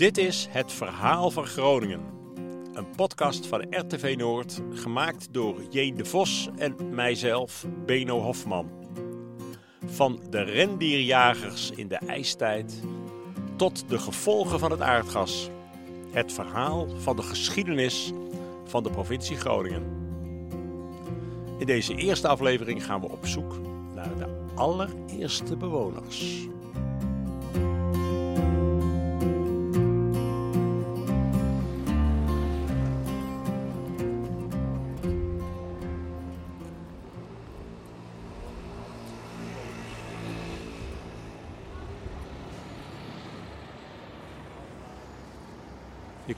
Dit is Het Verhaal van Groningen. Een podcast van RTV Noord, gemaakt door J. de Vos en mijzelf, Beno Hofman. Van de rendierjagers in de ijstijd tot de gevolgen van het aardgas. Het verhaal van de geschiedenis van de provincie Groningen. In deze eerste aflevering gaan we op zoek naar de allereerste bewoners.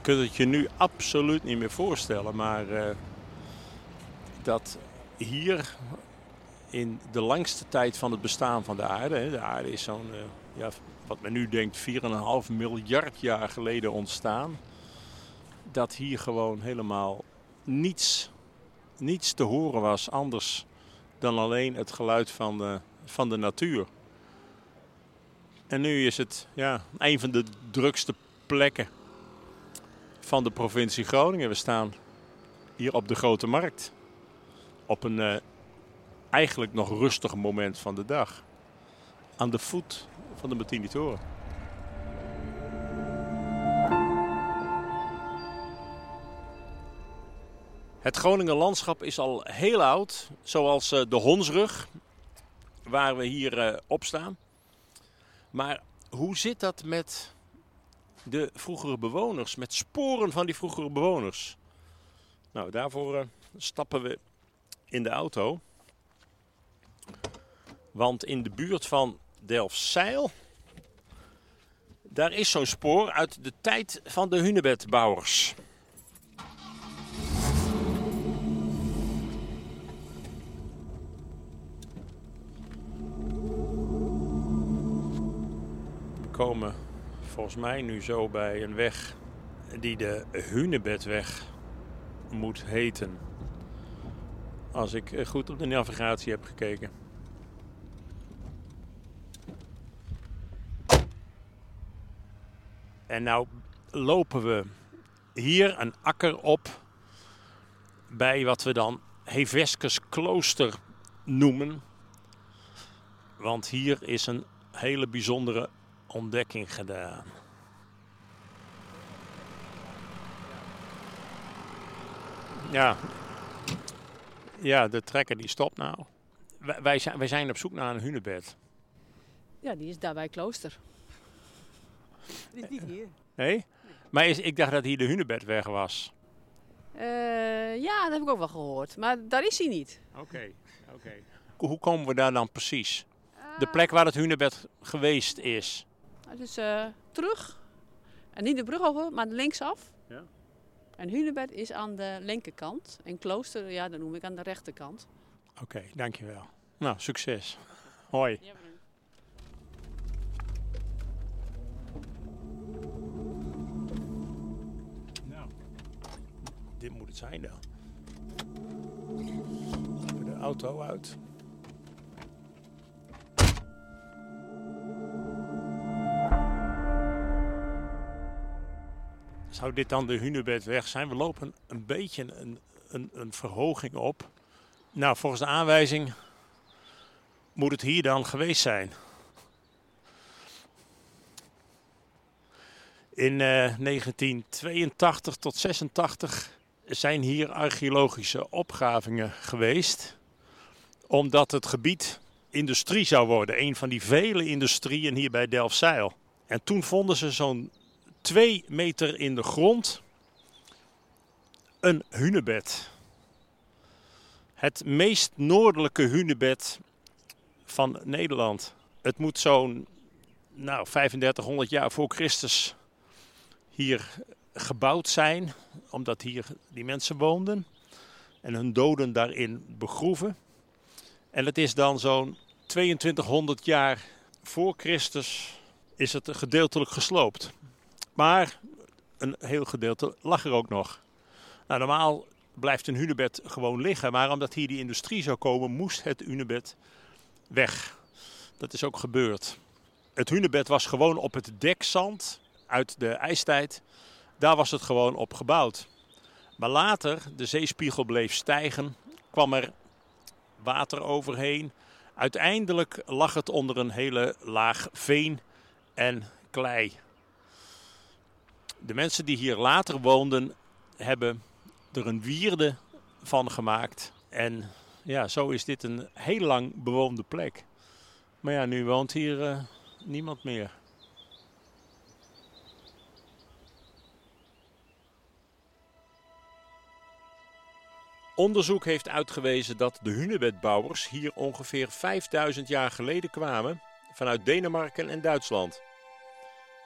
Kunt het je nu absoluut niet meer voorstellen, maar uh, dat hier in de langste tijd van het bestaan van de aarde, hè, de aarde is zo'n, uh, ja, wat men nu denkt, 4,5 miljard jaar geleden ontstaan, dat hier gewoon helemaal niets, niets te horen was anders dan alleen het geluid van de, van de natuur. En nu is het ja, een van de drukste plekken van de provincie Groningen. We staan hier op de Grote Markt. Op een uh, eigenlijk nog rustig moment van de dag. Aan de voet van de Martini Toren. Het Groninger landschap is al heel oud. Zoals uh, de Honsrug, waar we hier uh, op staan. Maar hoe zit dat met de vroegere bewoners, met sporen van die vroegere bewoners. Nou, daarvoor uh, stappen we in de auto. Want in de buurt van Delfzijl, daar is zo'n spoor uit de tijd van de hunebedbouwers. We komen volgens mij nu zo bij een weg die de Hunebedweg moet heten. Als ik goed op de navigatie heb gekeken. En nou lopen we hier een akker op bij wat we dan Heveskes klooster noemen. Want hier is een hele bijzondere ontdekking gedaan. Ja, ja de trekker die stopt nou. Wij, wij, zijn, wij zijn op zoek naar een hunebed. Ja, die is daar bij klooster. Die is niet hier. Nee? Maar is, ik dacht dat hier de hunebedweg was. Uh, ja, dat heb ik ook wel gehoord. Maar daar is hij niet. Oké, okay, oké. Okay. Hoe komen we daar dan precies? De plek waar het hunebed geweest is. Dus uh, terug. En niet de brug over, maar linksaf. Ja. En Hunebed is aan de linkerkant. En Klooster, ja, dat noem ik aan de rechterkant. Oké, okay, dankjewel. Nou, succes. Hoi. Ja, nou, dit moet het zijn dan. Even de auto uit. Zou dit dan de Hunebedweg zijn? We lopen een beetje een, een, een verhoging op. Nou, volgens de aanwijzing moet het hier dan geweest zijn. In uh, 1982 tot 86 zijn hier archeologische opgravingen geweest. Omdat het gebied industrie zou worden. Een van die vele industrieën hier bij Delfzijl. En toen vonden ze zo'n twee meter in de grond een hunebed. Het meest noordelijke hunebed van Nederland. Het moet zo'n nou, 3500 jaar voor Christus hier gebouwd zijn, omdat hier die mensen woonden en hun doden daarin begroeven. En het is dan zo'n 2200 jaar voor Christus is het gedeeltelijk gesloopt. Maar een heel gedeelte lag er ook nog. Nou, normaal blijft een hunebed gewoon liggen, maar omdat hier die industrie zou komen, moest het hunebed weg. Dat is ook gebeurd. Het hunebed was gewoon op het dekzand uit de ijstijd. Daar was het gewoon op gebouwd. Maar later, de zeespiegel bleef stijgen, kwam er water overheen. Uiteindelijk lag het onder een hele laag veen en klei. De mensen die hier later woonden, hebben er een wierde van gemaakt. En ja, zo is dit een heel lang bewoonde plek. Maar ja, nu woont hier uh, niemand meer. Onderzoek heeft uitgewezen dat de hunebedbouwers hier ongeveer 5000 jaar geleden kwamen vanuit Denemarken en Duitsland.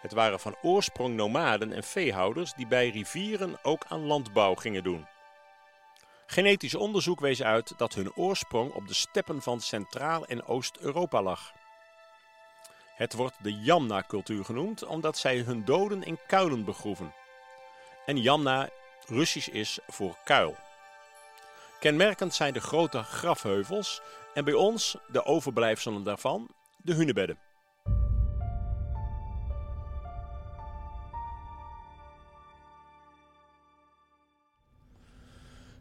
Het waren van oorsprong nomaden en veehouders die bij rivieren ook aan landbouw gingen doen. Genetisch onderzoek wees uit dat hun oorsprong op de steppen van Centraal- en Oost-Europa lag. Het wordt de Jamna-cultuur genoemd omdat zij hun doden in kuilen begroeven. En Jamna Russisch is voor kuil. Kenmerkend zijn de grote grafheuvels en bij ons, de overblijfselen daarvan, de hunebedden.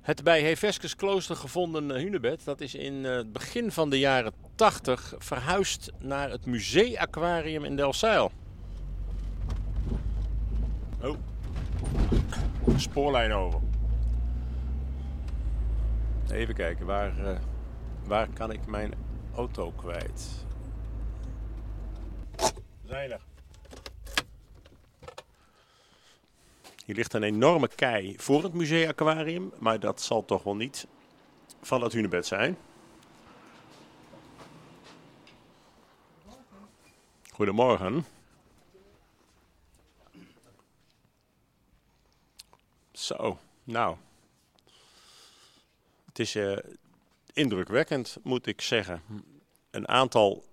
Het bij Heveskes klooster gevonden eh, hunebed, dat is in eh, het begin van de jaren 80 verhuisd naar het museeaquarium in Delfzijl. Oh, spoorlijn over. Even kijken, waar, uh, waar kan ik mijn auto kwijt? Zijn er. Hier ligt een enorme kei voor het museum-aquarium, maar dat zal toch wel niet van het hunebed zijn. Goedemorgen. Zo, nou. Het is uh, indrukwekkend, moet ik zeggen. Een aantal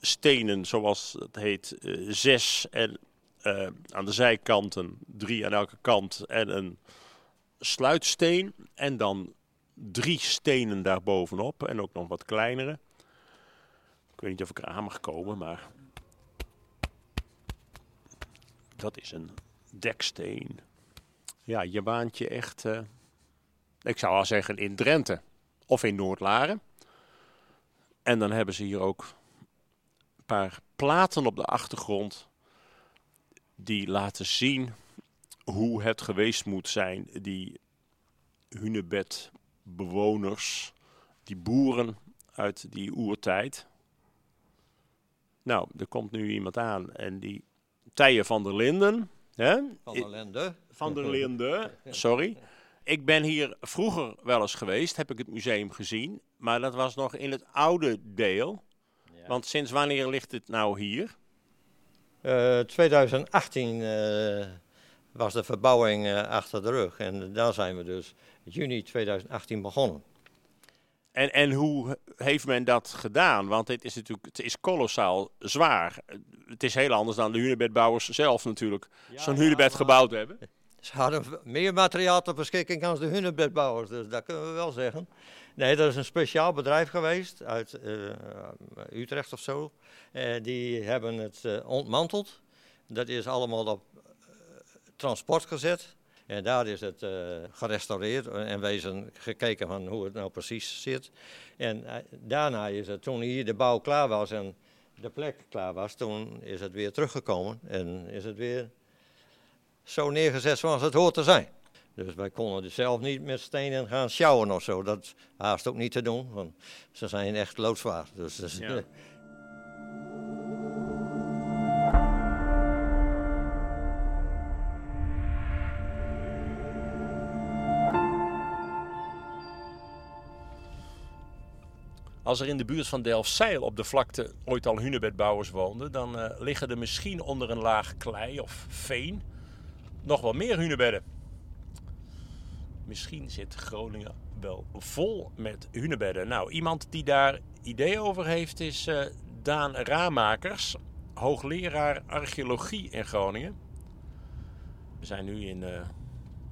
stenen, zoals het heet, uh, zes en uh, aan de zijkanten, drie aan elke kant en een sluitsteen. En dan drie stenen daarbovenop en ook nog wat kleinere. Ik weet niet of ik eraan mag komen, maar dat is een deksteen. Ja, je baant je echt, uh, ik zou al zeggen in Drenthe of in Noordlaren. En dan hebben ze hier ook een paar platen op de achtergrond die laten zien hoe het geweest moet zijn, die hunebedbewoners, die boeren uit die oertijd. Nou, er komt nu iemand aan en die Tijen van der Linden. Hè? Van der Linde. Van der Linde, sorry. Ik ben hier vroeger wel eens geweest, heb ik het museum gezien. Maar dat was nog in het oude deel. Ja. Want sinds wanneer ligt het nou hier? Uh, 2018 uh, was de verbouwing uh, achter de rug en daar zijn we dus juni 2018 begonnen. En, en hoe heeft men dat gedaan? Want het is natuurlijk het is kolossaal zwaar. Het is heel anders dan de hunebedbouwers zelf natuurlijk ja, zo'n hunebed ja, gebouwd hebben. Ze hadden meer materiaal ter beschikking dan de hunebedbouwers, dus dat kunnen we wel zeggen. Nee, dat is een speciaal bedrijf geweest uit uh, Utrecht of zo. Uh, die hebben het ontmanteld. Dat is allemaal op transport gezet. En daar is het gerestaureerd en wezen gekeken van hoe het nou precies zit. En daarna is het, toen hier de bouw klaar was en de plek klaar was, toen is het weer teruggekomen. En is het weer zo neergezet zoals het hoort te zijn. Dus wij konden dus zelf niet met stenen gaan sjouwen of zo. Dat haast ook niet te doen, want ze zijn echt loodzwaar. Dus, dus ja. Als er in de buurt van Delfzijl op de vlakte ooit al hunebedbouwers woonden, dan uh, liggen er misschien onder een laag klei of veen nog wel meer hunebedden. Misschien zit Groningen wel vol met hunebedden. Nou, iemand die daar idee over heeft is uh, Daan Ramakers, hoogleraar archeologie in Groningen. We zijn nu in, uh,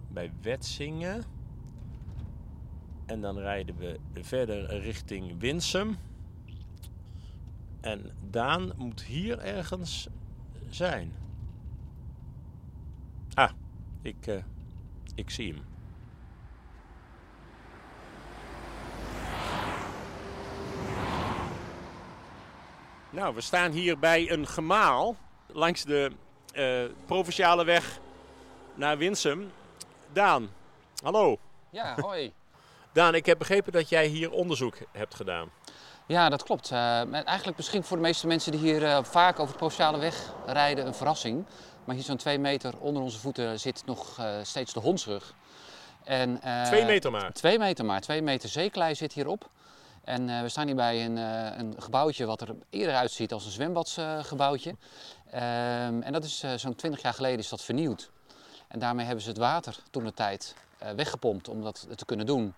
bij Wetsingen. En dan rijden we verder richting Winsum. En Daan moet hier ergens zijn. Ik, uh, ik zie hem. Nou, we staan hier bij een gemaal langs de uh, provinciale weg naar Winsum. Daan, hallo. Ja, hoi. Daan, ik heb begrepen dat jij hier onderzoek hebt gedaan. Ja, dat klopt. Uh, eigenlijk misschien voor de meeste mensen die hier uh, vaak over de provinciale weg rijden een verrassing. Maar hier zo'n twee meter onder onze voeten zit nog uh, steeds de hondsrug. En, twee meter maar? Twee meter maar. Twee meter zeeklei zit hierop. En we staan hier bij een, een, gebouwtje wat er eerder uitziet als een zwembadsgebouwtje. Ehm, en dat is zo'n 20 jaar geleden is dat vernieuwd. En daarmee hebben ze het water toen de tijd weggepompt om dat te kunnen doen.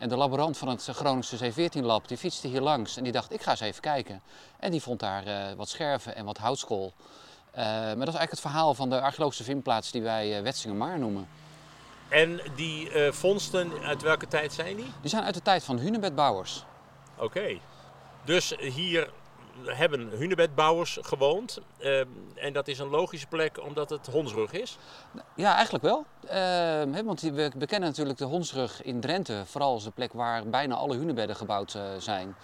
En de laborant van het Groningse C14-lab die fietste hier langs en die dacht, ik ga eens even kijken. En die vond daar uh, wat scherven en wat houtskool. Uh, maar dat is eigenlijk het verhaal van de archeologische vindplaats die wij uh, Wetsingermaar noemen. En die vondsten, uit welke tijd zijn die? Die zijn uit de tijd van Hunebedbouwers. Oké. Dus hier hebben hunebedbouwers gewoond. Uh, en dat is een logische plek omdat het Hondsrug is? Ja, eigenlijk wel. Uh, want we, kennen natuurlijk de Hondsrug in Drenthe, vooral als de plek waar bijna alle hunebedden gebouwd uh, zijn.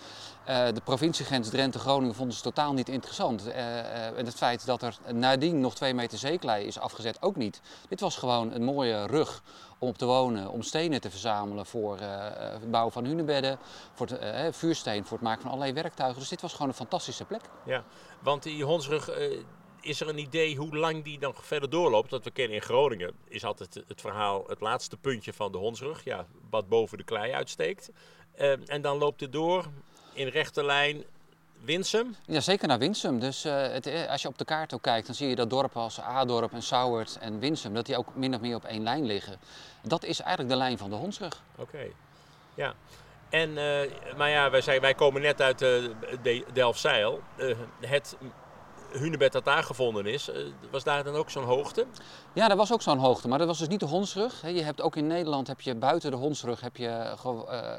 Eh, de provinciegrens Drenthe-Groningen vonden ze totaal niet interessant. en het feit dat er nadien nog twee meter zeeklei is afgezet, ook niet. Dit was gewoon een mooie rug om op te wonen, om stenen te verzamelen voor het bouwen van hunebedden, voor het, vuursteen, voor het maken van allerlei werktuigen. Dus dit was gewoon een fantastische plek. Ja, want die hondsrug, is er een idee hoe lang die dan verder doorloopt? Dat we kennen in Groningen is altijd het verhaal, het laatste puntje van de hondsrug, ja, wat boven de klei uitsteekt. en dan loopt het door in rechte lijn Winsum? Ja, zeker naar Winsum. Dus uh, het, eh, als je op de kaart ook kijkt, dan zie je dat dorpen als Adorp en Sauwert en Winsum, dat die ook min of meer op één lijn liggen. Dat is eigenlijk de lijn van de hondsrug. Oké, ja. En, uh, maar ja, wij, zijn, wij komen net uit uh, de Delfzijl. het hunebed dat daar gevonden is, eh, was daar dan ook zo'n hoogte? Ja, dat was ook zo'n hoogte, maar dat was dus niet de hondsrug. Je hebt ook in Nederland heb je buiten de hondsrug heb je uh,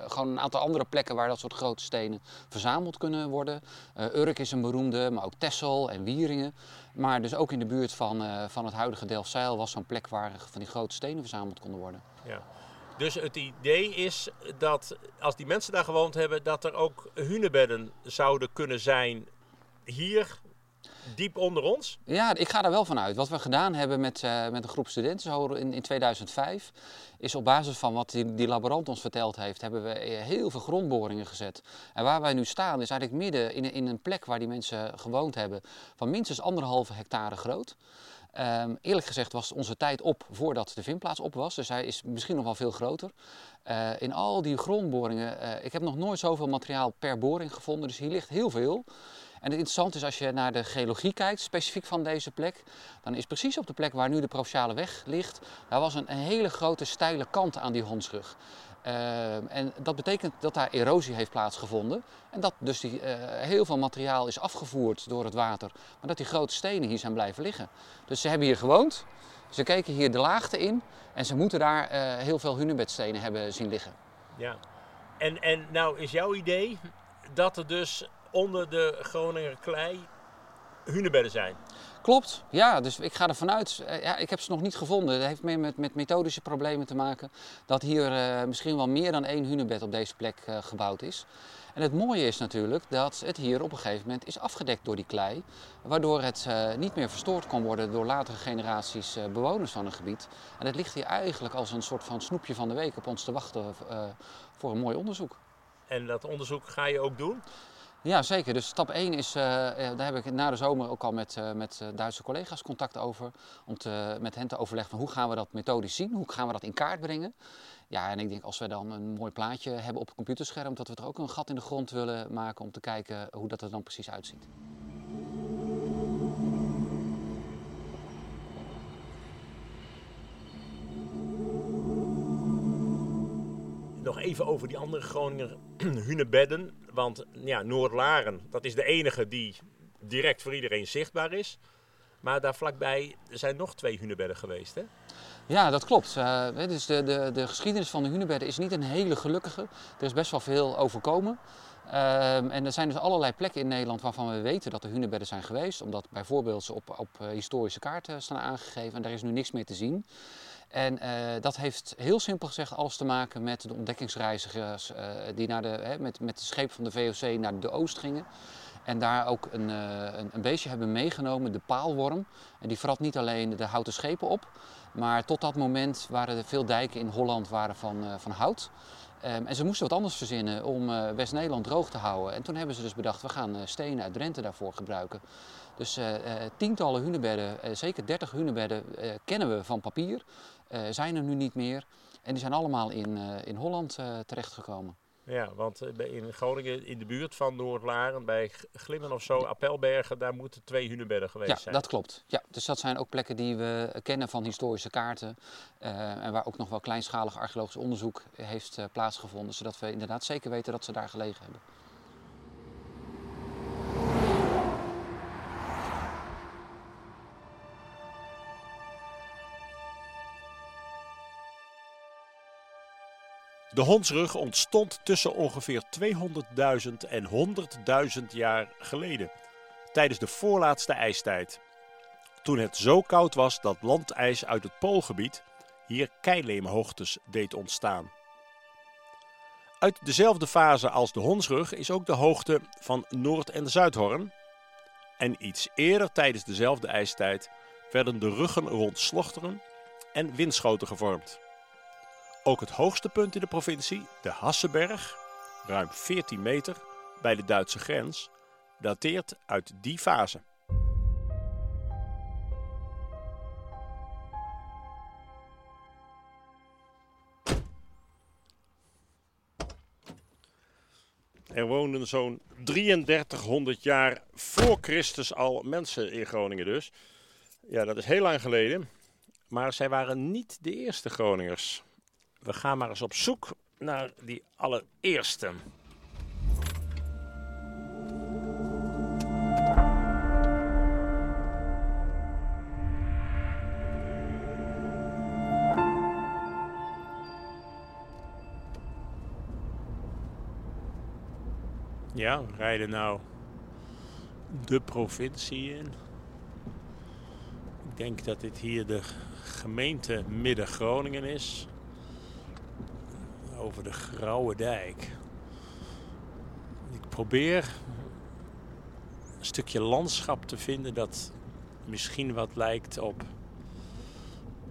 gewoon een aantal andere plekken waar dat soort grote stenen verzameld kunnen worden. Uh, Urk is een beroemde, maar ook Texel en Wieringen. Maar dus ook in de buurt van, van het huidige Delfzijl was zo'n plek waar van die grote stenen verzameld konden worden. Ja. Dus het idee is dat als die mensen daar gewoond hebben, dat er ook hunebedden zouden kunnen zijn hier diep onder ons? Ja, ik ga er wel van uit. Wat we gedaan hebben met, uh, met een groep studenten in, in 2005, is op basis van wat die, die laborant ons verteld heeft, hebben we eh, heel veel grondboringen gezet. En waar wij nu staan is eigenlijk midden in, in een plek waar die mensen gewoond hebben, van minstens anderhalve hectare groot. Um, eerlijk gezegd was onze tijd op voordat de vindplaats op was, dus hij is misschien nog wel veel groter. Uh, in al die grondboringen, ik heb nog nooit zoveel materiaal per boring gevonden, dus hier ligt heel veel. En het interessante is als je naar de geologie kijkt, specifiek van deze plek, dan is precies op de plek waar nu de Provinciale Weg ligt, daar was een, hele grote steile kant aan die hondsrug. Uh, en dat betekent dat daar erosie heeft plaatsgevonden. En dat dus die, uh, heel veel materiaal is afgevoerd door het water. Maar dat die grote stenen hier zijn blijven liggen. Dus ze hebben hier gewoond. Ze keken hier de laagte in. En ze moeten daar uh, heel veel hunebedstenen hebben zien liggen. Ja. En, en nou is jouw idee dat er dus onder de Groninger klei hunebedden zijn. Klopt, ja. Dus ik ga ervan uit. Eh, ja, ik heb ze nog niet gevonden. Dat heeft meer met, met methodische problemen te maken. Dat hier uh, misschien wel meer dan één hunebed op deze plek uh, gebouwd is. En het mooie is natuurlijk dat het hier op een gegeven moment is afgedekt door die klei. Waardoor het uh, niet meer verstoord kon worden door latere generaties bewoners van een gebied. En het ligt hier eigenlijk als een soort van snoepje van de week op ons te wachten voor een mooi onderzoek. En dat onderzoek ga je ook doen? Ja, zeker. Dus stap 1 is, uh, daar heb ik na de zomer ook al met, uh, met Duitse collega's contact over. Om te, met hen te overleggen van hoe gaan we dat methodisch zien, hoe gaan we dat in kaart brengen. Ja, en ik denk als we dan een mooi plaatje hebben op het computerscherm, dat we er ook een gat in de grond willen maken om te kijken hoe dat er dan precies uitziet. Nog even over die andere Groninger hunebedden. Want ja, Noordlaren, dat is de enige die direct voor iedereen zichtbaar is. Maar daar vlakbij zijn nog twee hunebedden geweest, hè? Ja, dat klopt. Uh, dus de, de, de geschiedenis van de hunebedden is niet een hele gelukkige. Er is best wel veel overkomen. Uh, en er zijn dus allerlei plekken in Nederland waarvan we weten dat er hunebedden zijn geweest. Omdat bijvoorbeeld ze op, op historische kaarten staan aangegeven en daar is nu niks meer te zien. En eh, dat heeft heel simpel gezegd alles te maken met de ontdekkingsreizigers eh, die naar de, met, met de scheep van de VOC naar de Oost gingen. En daar ook een, eh, een, beestje hebben meegenomen, de paalworm. En die vrat niet alleen de houten schepen op, maar tot dat moment waren er veel dijken in Holland waren van, van hout. Ehm, en ze moesten wat anders verzinnen om West-Nederland droog te houden. En toen hebben ze dus bedacht, we gaan eh, stenen uit Drenthe daarvoor gebruiken. Dus tientallen hunebedden, zeker 30 hunebedden, kennen we van papier. Eh, zijn er nu niet meer. En die zijn allemaal in, eh, in Holland eh, terechtgekomen. Ja, want in Groningen, in de buurt van Noordlaren, bij Glimmen of zo, Appelbergen, daar moeten twee hunebedden geweest Ja, zijn. dat klopt. Ja, dus dat zijn ook plekken die we kennen van historische kaarten. en waar ook nog wel kleinschalig archeologisch onderzoek heeft plaatsgevonden. Zodat we inderdaad zeker weten dat ze daar gelegen hebben. De hondsrug ontstond tussen ongeveer 200.000 en 100.000 jaar geleden, tijdens de voorlaatste ijstijd. Toen het zo koud was dat landijs uit het Poolgebied hier keileemhoogtes deed ontstaan. Uit dezelfde fase als de hondsrug is ook de hoogte van Noord- en Zuidhorn. En iets eerder tijdens dezelfde ijstijd werden de ruggen rond Slochteren en Winschoten gevormd. Ook het hoogste punt in de provincie, de Hassenberg, ruim 14 meter bij de Duitse grens, dateert uit die fase. Er woonden zo'n 3300 jaar voor Christus al mensen in Groningen dus. Ja, dat is heel lang geleden. Maar zij waren niet de eerste Groningers. We gaan maar eens op zoek naar die allereerste. Ja, we rijden nou de provincie in. Ik denk dat dit hier de gemeente Midden-Groningen is over de Grauwe Dijk. Ik probeer een stukje landschap te vinden dat misschien wat lijkt op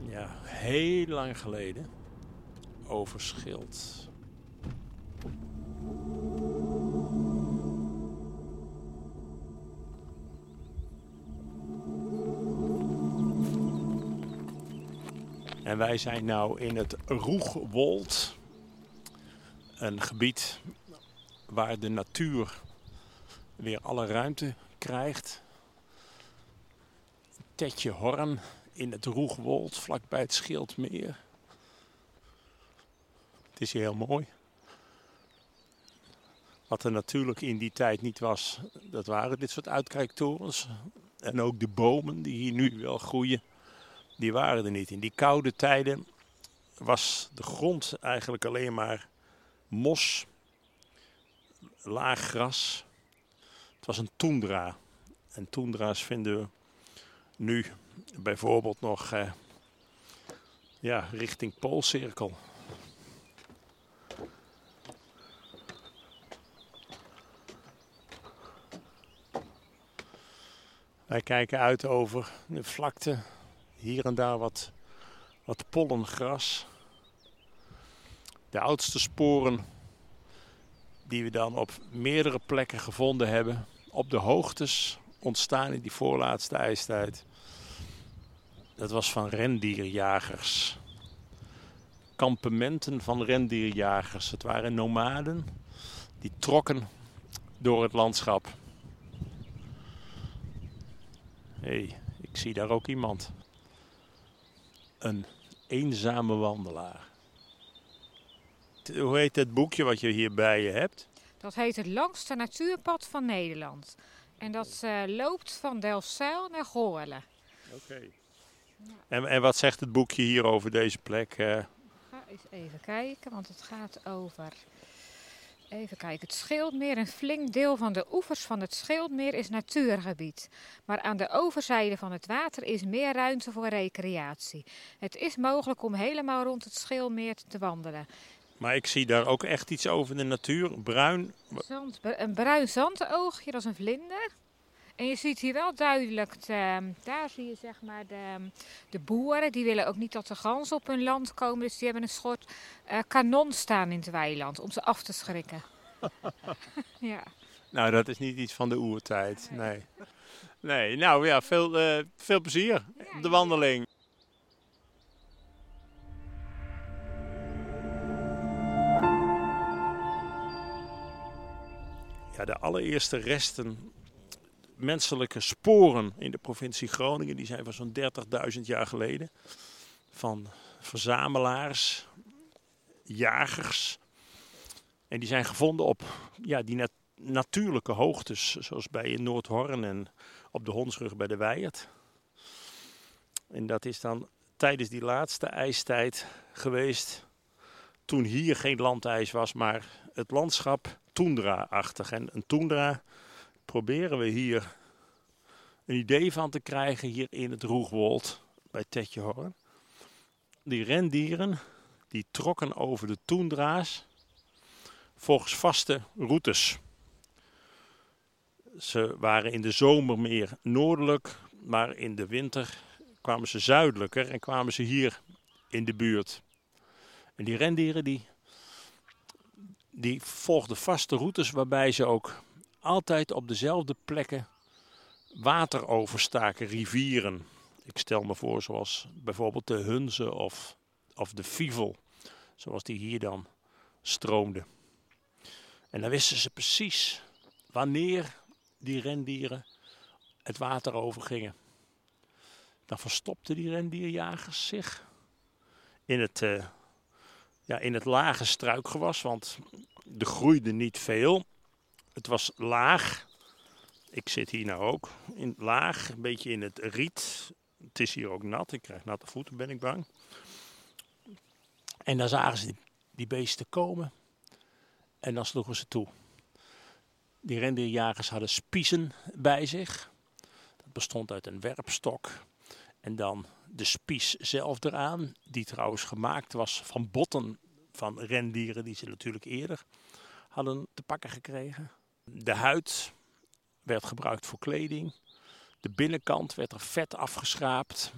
ja, heel lang geleden over Schild. En wij zijn nu in het Roegwold. Een gebied waar de natuur weer alle ruimte krijgt. Tetje Horn in het Roegwold, vlakbij het Schildmeer. Het is hier heel mooi. Wat er natuurlijk in die tijd niet was, dat waren dit soort uitkijktorens. En ook de bomen die hier nu wel groeien, die waren er niet. In die koude tijden was de grond eigenlijk alleen maar mos, laag gras. Het was een toendra. En toendra's vinden we nu bijvoorbeeld nog eh, ja, richting Poolcirkel. Wij kijken uit over de vlakte. Hier en daar wat, wat pollengras. De oudste sporen die we dan op meerdere plekken gevonden hebben. Op de hoogtes ontstaan in die voorlaatste ijstijd. Dat was van rendierjagers. Kampementen van rendierjagers. Het waren nomaden die trokken door het landschap. Hé, hey, ik zie daar ook iemand. Een eenzame wandelaar. Hoe heet het boekje wat je hier bij je hebt? Dat heet het langste natuurpad van Nederland. En dat eh, loopt van Delfzijl naar Goorlen. Oké. En, en wat zegt het boekje hier over deze plek? eh? Ga eens even kijken, want het gaat over Even kijken, het Schildmeer, een flink deel van de oevers van het Schildmeer is natuurgebied. Maar aan de overzijde van het water is meer ruimte voor recreatie. Het is mogelijk om helemaal rond het Schildmeer te wandelen. Maar ik zie daar ook echt iets over de natuur. Bruin. Zand, een bruin zandoogje, dat is een vlinder. En je ziet hier wel duidelijk, de, daar zie je zeg maar de, de, boeren, die willen ook niet dat de ganzen op hun land komen. Dus die hebben een soort uh, kanon staan in het weiland om ze af te schrikken. ja. Nou, dat is niet iets van de oertijd, nee. Nee, nou ja, veel, uh, veel plezier op de wandeling. Ja, de allereerste resten menselijke sporen in de provincie Groningen. Die zijn van zo'n 30.000 jaar geleden. Van verzamelaars, jagers. En die zijn gevonden op ja, die nat natuurlijke hoogtes. Zoals bij Noordhorn en op de Hondsrug bij de Weijert. En dat is dan tijdens die laatste ijstijd geweest. Toen hier geen landijs was, maar het landschap toendra-achtig. En een toendra proberen we hier een idee van te krijgen hier in het Roegwold bij Tetjehorn. Die rendieren die trokken over de toendra's volgens vaste routes. Ze waren in de zomer meer noordelijk, maar in de winter kwamen ze zuidelijker en kwamen ze hier in de buurt. En die rendieren die, die volgden vaste routes waarbij ze ook altijd op dezelfde plekken water overstaken, rivieren. Ik stel me voor zoals bijvoorbeeld de Hunze of, of de Fivel, zoals die hier dan stroomde. En dan wisten ze precies wanneer die rendieren het water overgingen. Dan verstopten die rendierjagers zich in het, uh, ja, in het lage struikgewas, want er groeide niet veel. Het was laag. Ik zit hier nou ook in laag, een beetje in het riet. Het is hier ook nat. Ik krijg natte voeten, ben ik bang. En dan zagen ze die, beesten komen. En dan sloegen ze toe. Die rendierjagers hadden spiezen bij zich. Dat bestond uit een werpstok. En dan de spies zelf eraan. Die trouwens gemaakt was van botten van rendieren die ze natuurlijk eerder hadden te pakken gekregen. De huid werd gebruikt voor kleding. De binnenkant werd er vet afgeschraapt.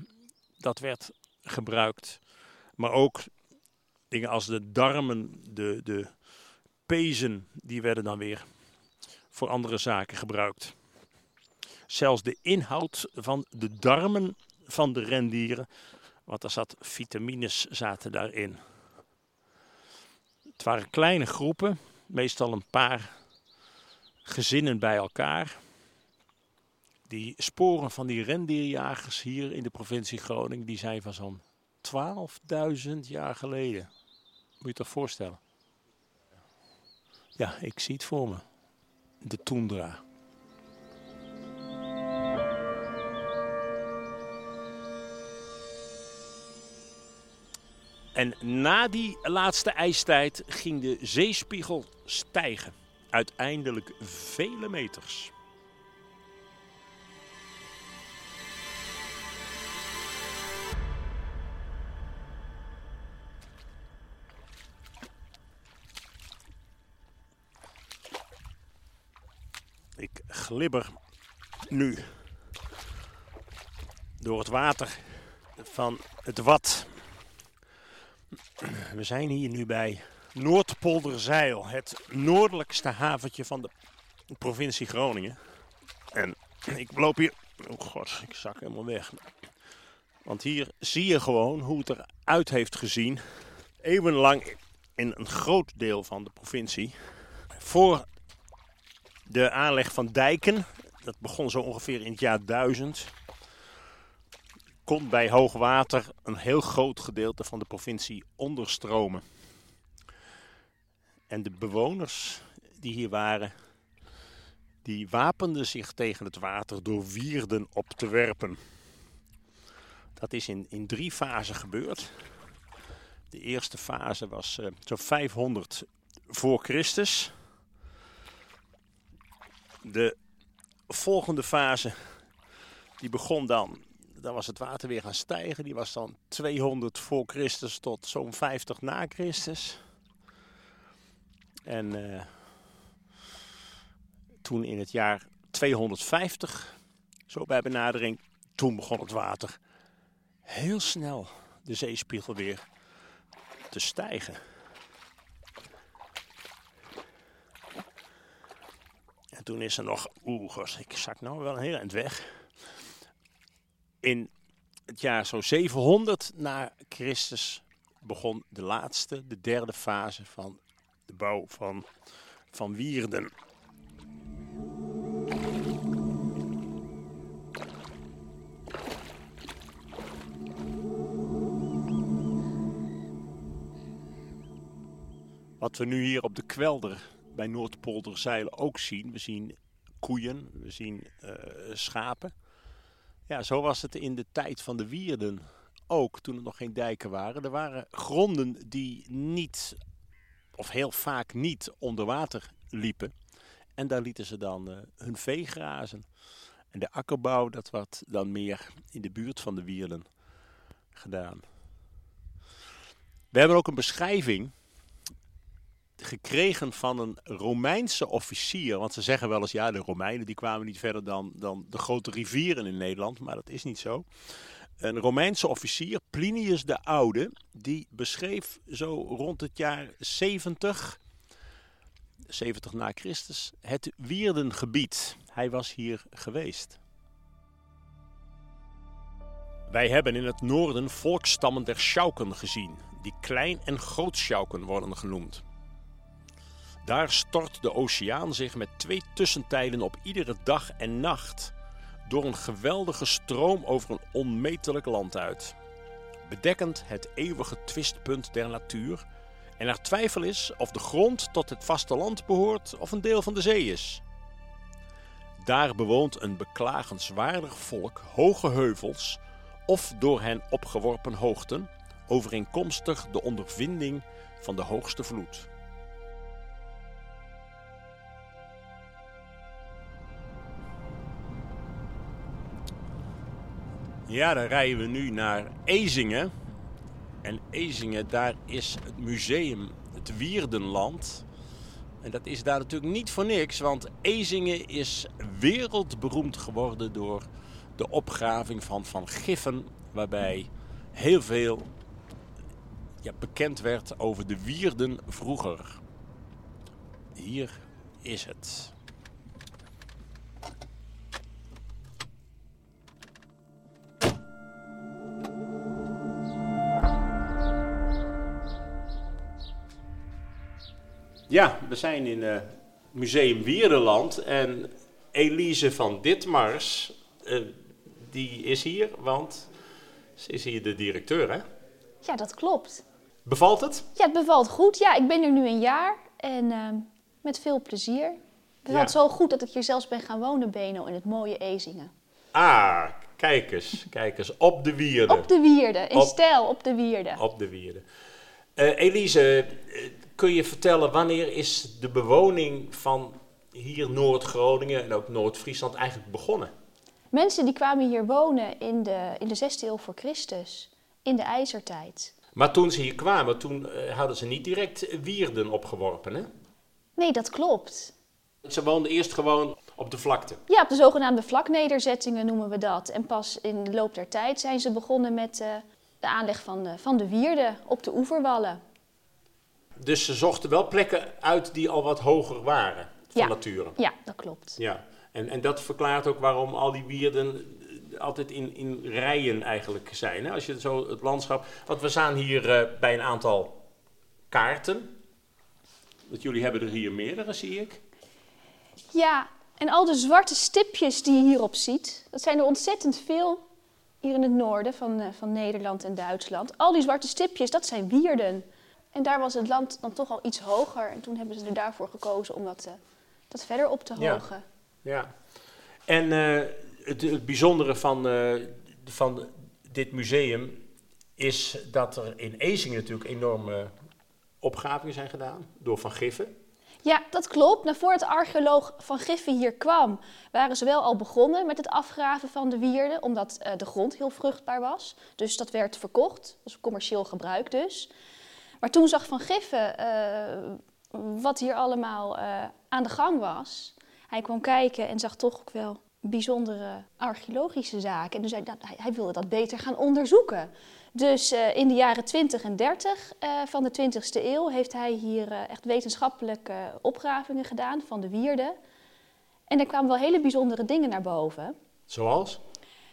Dat werd gebruikt. Maar ook dingen als de darmen, de, de pezen, die werden dan weer voor andere zaken gebruikt. Zelfs de inhoud van de darmen van de rendieren, want er zat vitamines zaten daarin. Het waren kleine groepen, meestal een paar gezinnen bij elkaar. Die sporen van die rendierjagers hier in de provincie Groningen, die zijn van zo'n 12.000 jaar geleden. Moet je je toch voorstellen? Ja, ik zie het voor me. De toendra. En na die laatste ijstijd ging de zeespiegel stijgen uiteindelijk vele meters. Ik glibber nu door het water van het Wat. We zijn hier nu bij Noordpolderzeil, het noordelijkste haventje van de provincie Groningen. En ik loop hier. Oh god, ik zak helemaal weg. Want hier zie je gewoon hoe het eruit heeft gezien. Eeuwenlang in een groot deel van de provincie. Voor de aanleg van dijken, dat begon zo ongeveer in het jaar 1000. Kon bij hoogwater een heel groot gedeelte van de provincie onderstromen. En de bewoners die hier waren, die wapenden zich tegen het water door wierden op te werpen. Dat is in, in drie fasen gebeurd. De eerste fase was uh, zo'n 500 voor Christus. De volgende fase, die begon dan, dan was het water weer gaan stijgen. Die was dan 200 voor Christus tot zo'n 50 na Christus. En eh, toen in het jaar 250, zo bij benadering, toen begon het water heel snel de zeespiegel weer te stijgen. En toen is er nog, oeh, ik zak nou wel een heel eind weg. In het jaar zo 700 na Christus begon de laatste, de derde fase van de bouw van, van Wierden. Wat we nu hier op de kwelder bij Noordpolderzeilen ook zien. We zien koeien, we zien uh, schapen. Ja, zo was het in de tijd van de wierden ook, toen er nog geen dijken waren. Er waren gronden die niet, of heel vaak niet, onder water liepen. En daar lieten ze dan uh, hun vee grazen. En de akkerbouw, dat werd dan meer in de buurt van de wierden gedaan. We hebben ook een beschrijving gekregen van een Romeinse officier. Want ze zeggen wel eens, ja, de Romeinen die kwamen niet verder dan, dan de grote rivieren in Nederland. Maar dat is niet zo. Een Romeinse officier, Plinius de Oude, die beschreef zo rond het jaar 70, 70 na Christus, het Wierdengebied. Hij was hier geweest. Wij hebben in het noorden volkstammen der Schauken gezien, die klein en groot Schauken worden genoemd. Daar stort de oceaan zich met twee tussentijden op iedere dag en nacht door een geweldige stroom over een onmetelijk land uit. Bedekkend het eeuwige twistpunt der natuur en er twijfel is of de grond tot het vasteland behoort of een deel van de zee is. Daar bewoont een beklagenswaardig volk hoge heuvels of door hen opgeworpen hoogten, overeenkomstig de ondervinding van de hoogste vloed. Ja, dan rijden we nu naar Ezingen. En Ezingen, daar is het museum, het Wierdenland. En dat is daar natuurlijk niet voor niks, want Ezingen is wereldberoemd geworden door de opgraving van Van Giffen, waarbij heel veel ja, bekend werd over de Wierden vroeger. Hier is het. Ja, we zijn in uh, Museum Wierdeland en Elise van Ditmars, uh, die is hier, want ze is hier de directeur, hè? Ja, dat klopt. Bevalt het? Ja, het bevalt goed. Ja, ik ben er nu een jaar en uh, met veel plezier. Het bevalt ja. zo goed dat ik hier zelfs ben gaan wonen, Beno, in het mooie Ezingen. Ah, kijk eens, kijk eens, op de wierde. Op de wierde, in op, stijl, op de wierde. Op de wierde. Elise, kun je vertellen wanneer is de bewoning van hier Noord-Groningen en ook Noord-Friesland eigenlijk begonnen? Mensen die kwamen hier wonen in de, in de 6e eeuw voor Christus, in de ijzertijd. Maar toen ze hier kwamen, toen uh, hadden ze niet direct wierden opgeworpen, hè? Nee, dat klopt. Ze woonden eerst gewoon op de vlakte? Ja, op de zogenaamde vlaknederzettingen noemen we dat. En pas in de loop der tijd zijn ze begonnen met uh, de aanleg van de, van de wierden op de oeverwallen. Dus ze zochten wel plekken uit die al wat hoger waren van ja. nature. Ja, dat klopt. Ja, en, en dat verklaart ook waarom al die wierden altijd in, in rijen eigenlijk zijn. Hè? Als je zo het landschap... Want we staan hier uh, bij een aantal kaarten. Want jullie hebben er hier meerdere, zie ik. Ja, en al de zwarte stipjes die je hierop ziet, dat zijn er ontzettend veel hier in het noorden van, uh, van Nederland en Duitsland. Al die zwarte stipjes, dat zijn wierden. En daar was het land dan toch al iets hoger. En toen hebben ze er daarvoor gekozen om dat, uh, dat verder op te hogen. Ja, en uh, het, het, bijzondere van, uh, van dit museum is dat er in Ezingen natuurlijk enorme opgravingen zijn gedaan door Van Giffen. Ja, dat klopt. Nou, voordat archeoloog Van Giffen hier kwam, waren ze wel al begonnen met het afgraven van de wierden, omdat uh, de grond heel vruchtbaar was. Dus dat werd verkocht, dat was commercieel gebruik dus. Maar toen zag Van Giffen uh, wat hier allemaal uh, aan de gang was. Hij kwam kijken en zag toch ook wel bijzondere archeologische zaken. En dus hij, hij, hij wilde dat beter gaan onderzoeken. Dus uh, in de jaren 20 en 30 uh, van de 20e eeuw heeft hij hier echt wetenschappelijke opgravingen gedaan van de wierde. En er kwamen wel hele bijzondere dingen naar boven. Zoals?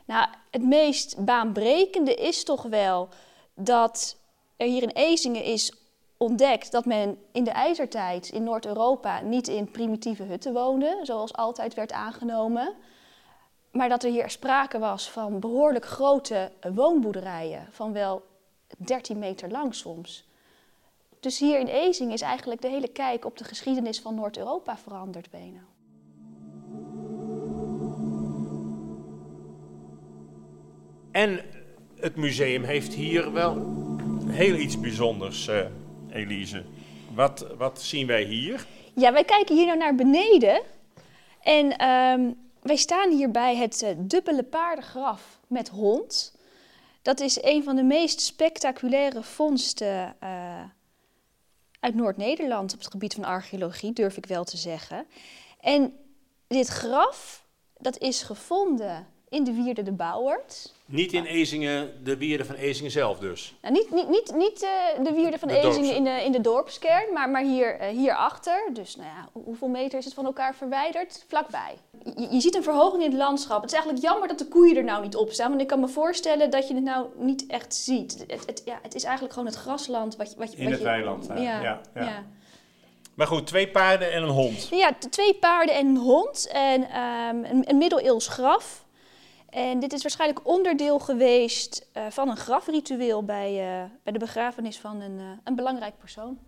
Nou, het meest baanbrekende is toch wel dat er hier in Ezingen is ontdekt dat men in de ijzertijd in Noord-Europa niet in primitieve hutten woonde, zoals altijd werd aangenomen. Maar dat er hier sprake was van behoorlijk grote woonboerderijen, van wel 13 meter lang soms. Dus hier in Ezing is eigenlijk de hele kijk op de geschiedenis van Noord-Europa veranderd bijna. En het museum heeft hier wel heel iets bijzonders, uh, Elise. Wat, wat zien wij hier? Ja, wij kijken hier nou naar beneden. En um, wij staan hier bij het uh, dubbele paardengraf met hond. Dat is een van de meest spectaculaire vondsten uh, uit Noord-Nederland op het gebied van archeologie, durf ik wel te zeggen. En dit graf, dat is gevonden in de wierde de Bouwert. Niet in Ezingen, de wierde van Ezingen zelf dus? Nou, niet niet, niet, niet uh, de wierde van de Ezingen in de, in de dorpskern, maar, maar hier, uh, hierachter. Dus nou ja, hoeveel meter is het van elkaar verwijderd? Vlakbij. Je, je, ziet een verhoging in het landschap. Het is eigenlijk jammer dat de koeien er nou niet op staan. Want ik kan me voorstellen dat je het nou niet echt ziet. Het, het ja, het is eigenlijk gewoon het grasland. Wat, wat, in wat het je, weiland. Ja, ja, ja. ja. Maar goed, twee paarden en een hond. Ja, twee paarden en een hond. En um, een, een middeleeuws graf. En dit is waarschijnlijk onderdeel geweest uh, van een grafritueel bij, uh, bij de begrafenis van een, uh, een belangrijk persoon.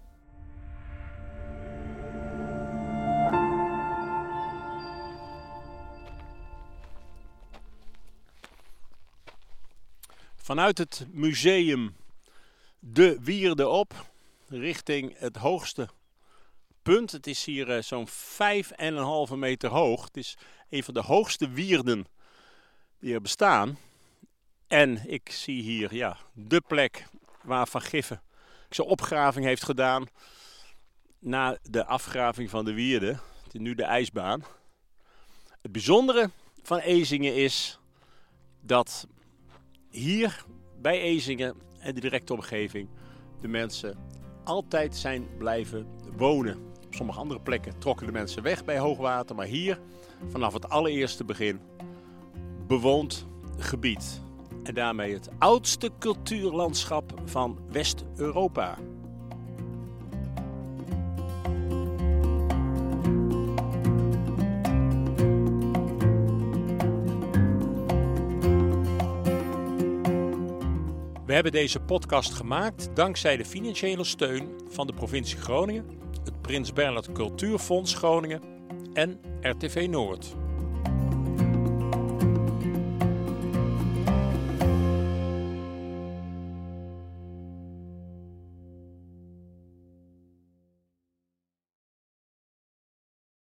Vanuit het museum De Wierde op, richting het hoogste punt. Het is hier zo'n 5,5 meter hoog. Het is een van de hoogste wierden bestaan. En ik zie hier ja, de plek waar Van Giffen zijn opgraving heeft gedaan na de afgraving van de Wierde. Het is nu de ijsbaan. Het bijzondere van Ezingen is dat hier bij Ezingen en de directe omgeving de mensen altijd zijn blijven wonen. Op sommige andere plekken trokken de mensen weg bij hoogwater, maar hier vanaf het allereerste begin bewoond gebied. En daarmee het oudste cultuurlandschap van West-Europa. We hebben deze podcast gemaakt dankzij de financiële steun van de provincie Groningen, het Prins Bernhard Cultuurfonds Groningen en RTV Noord.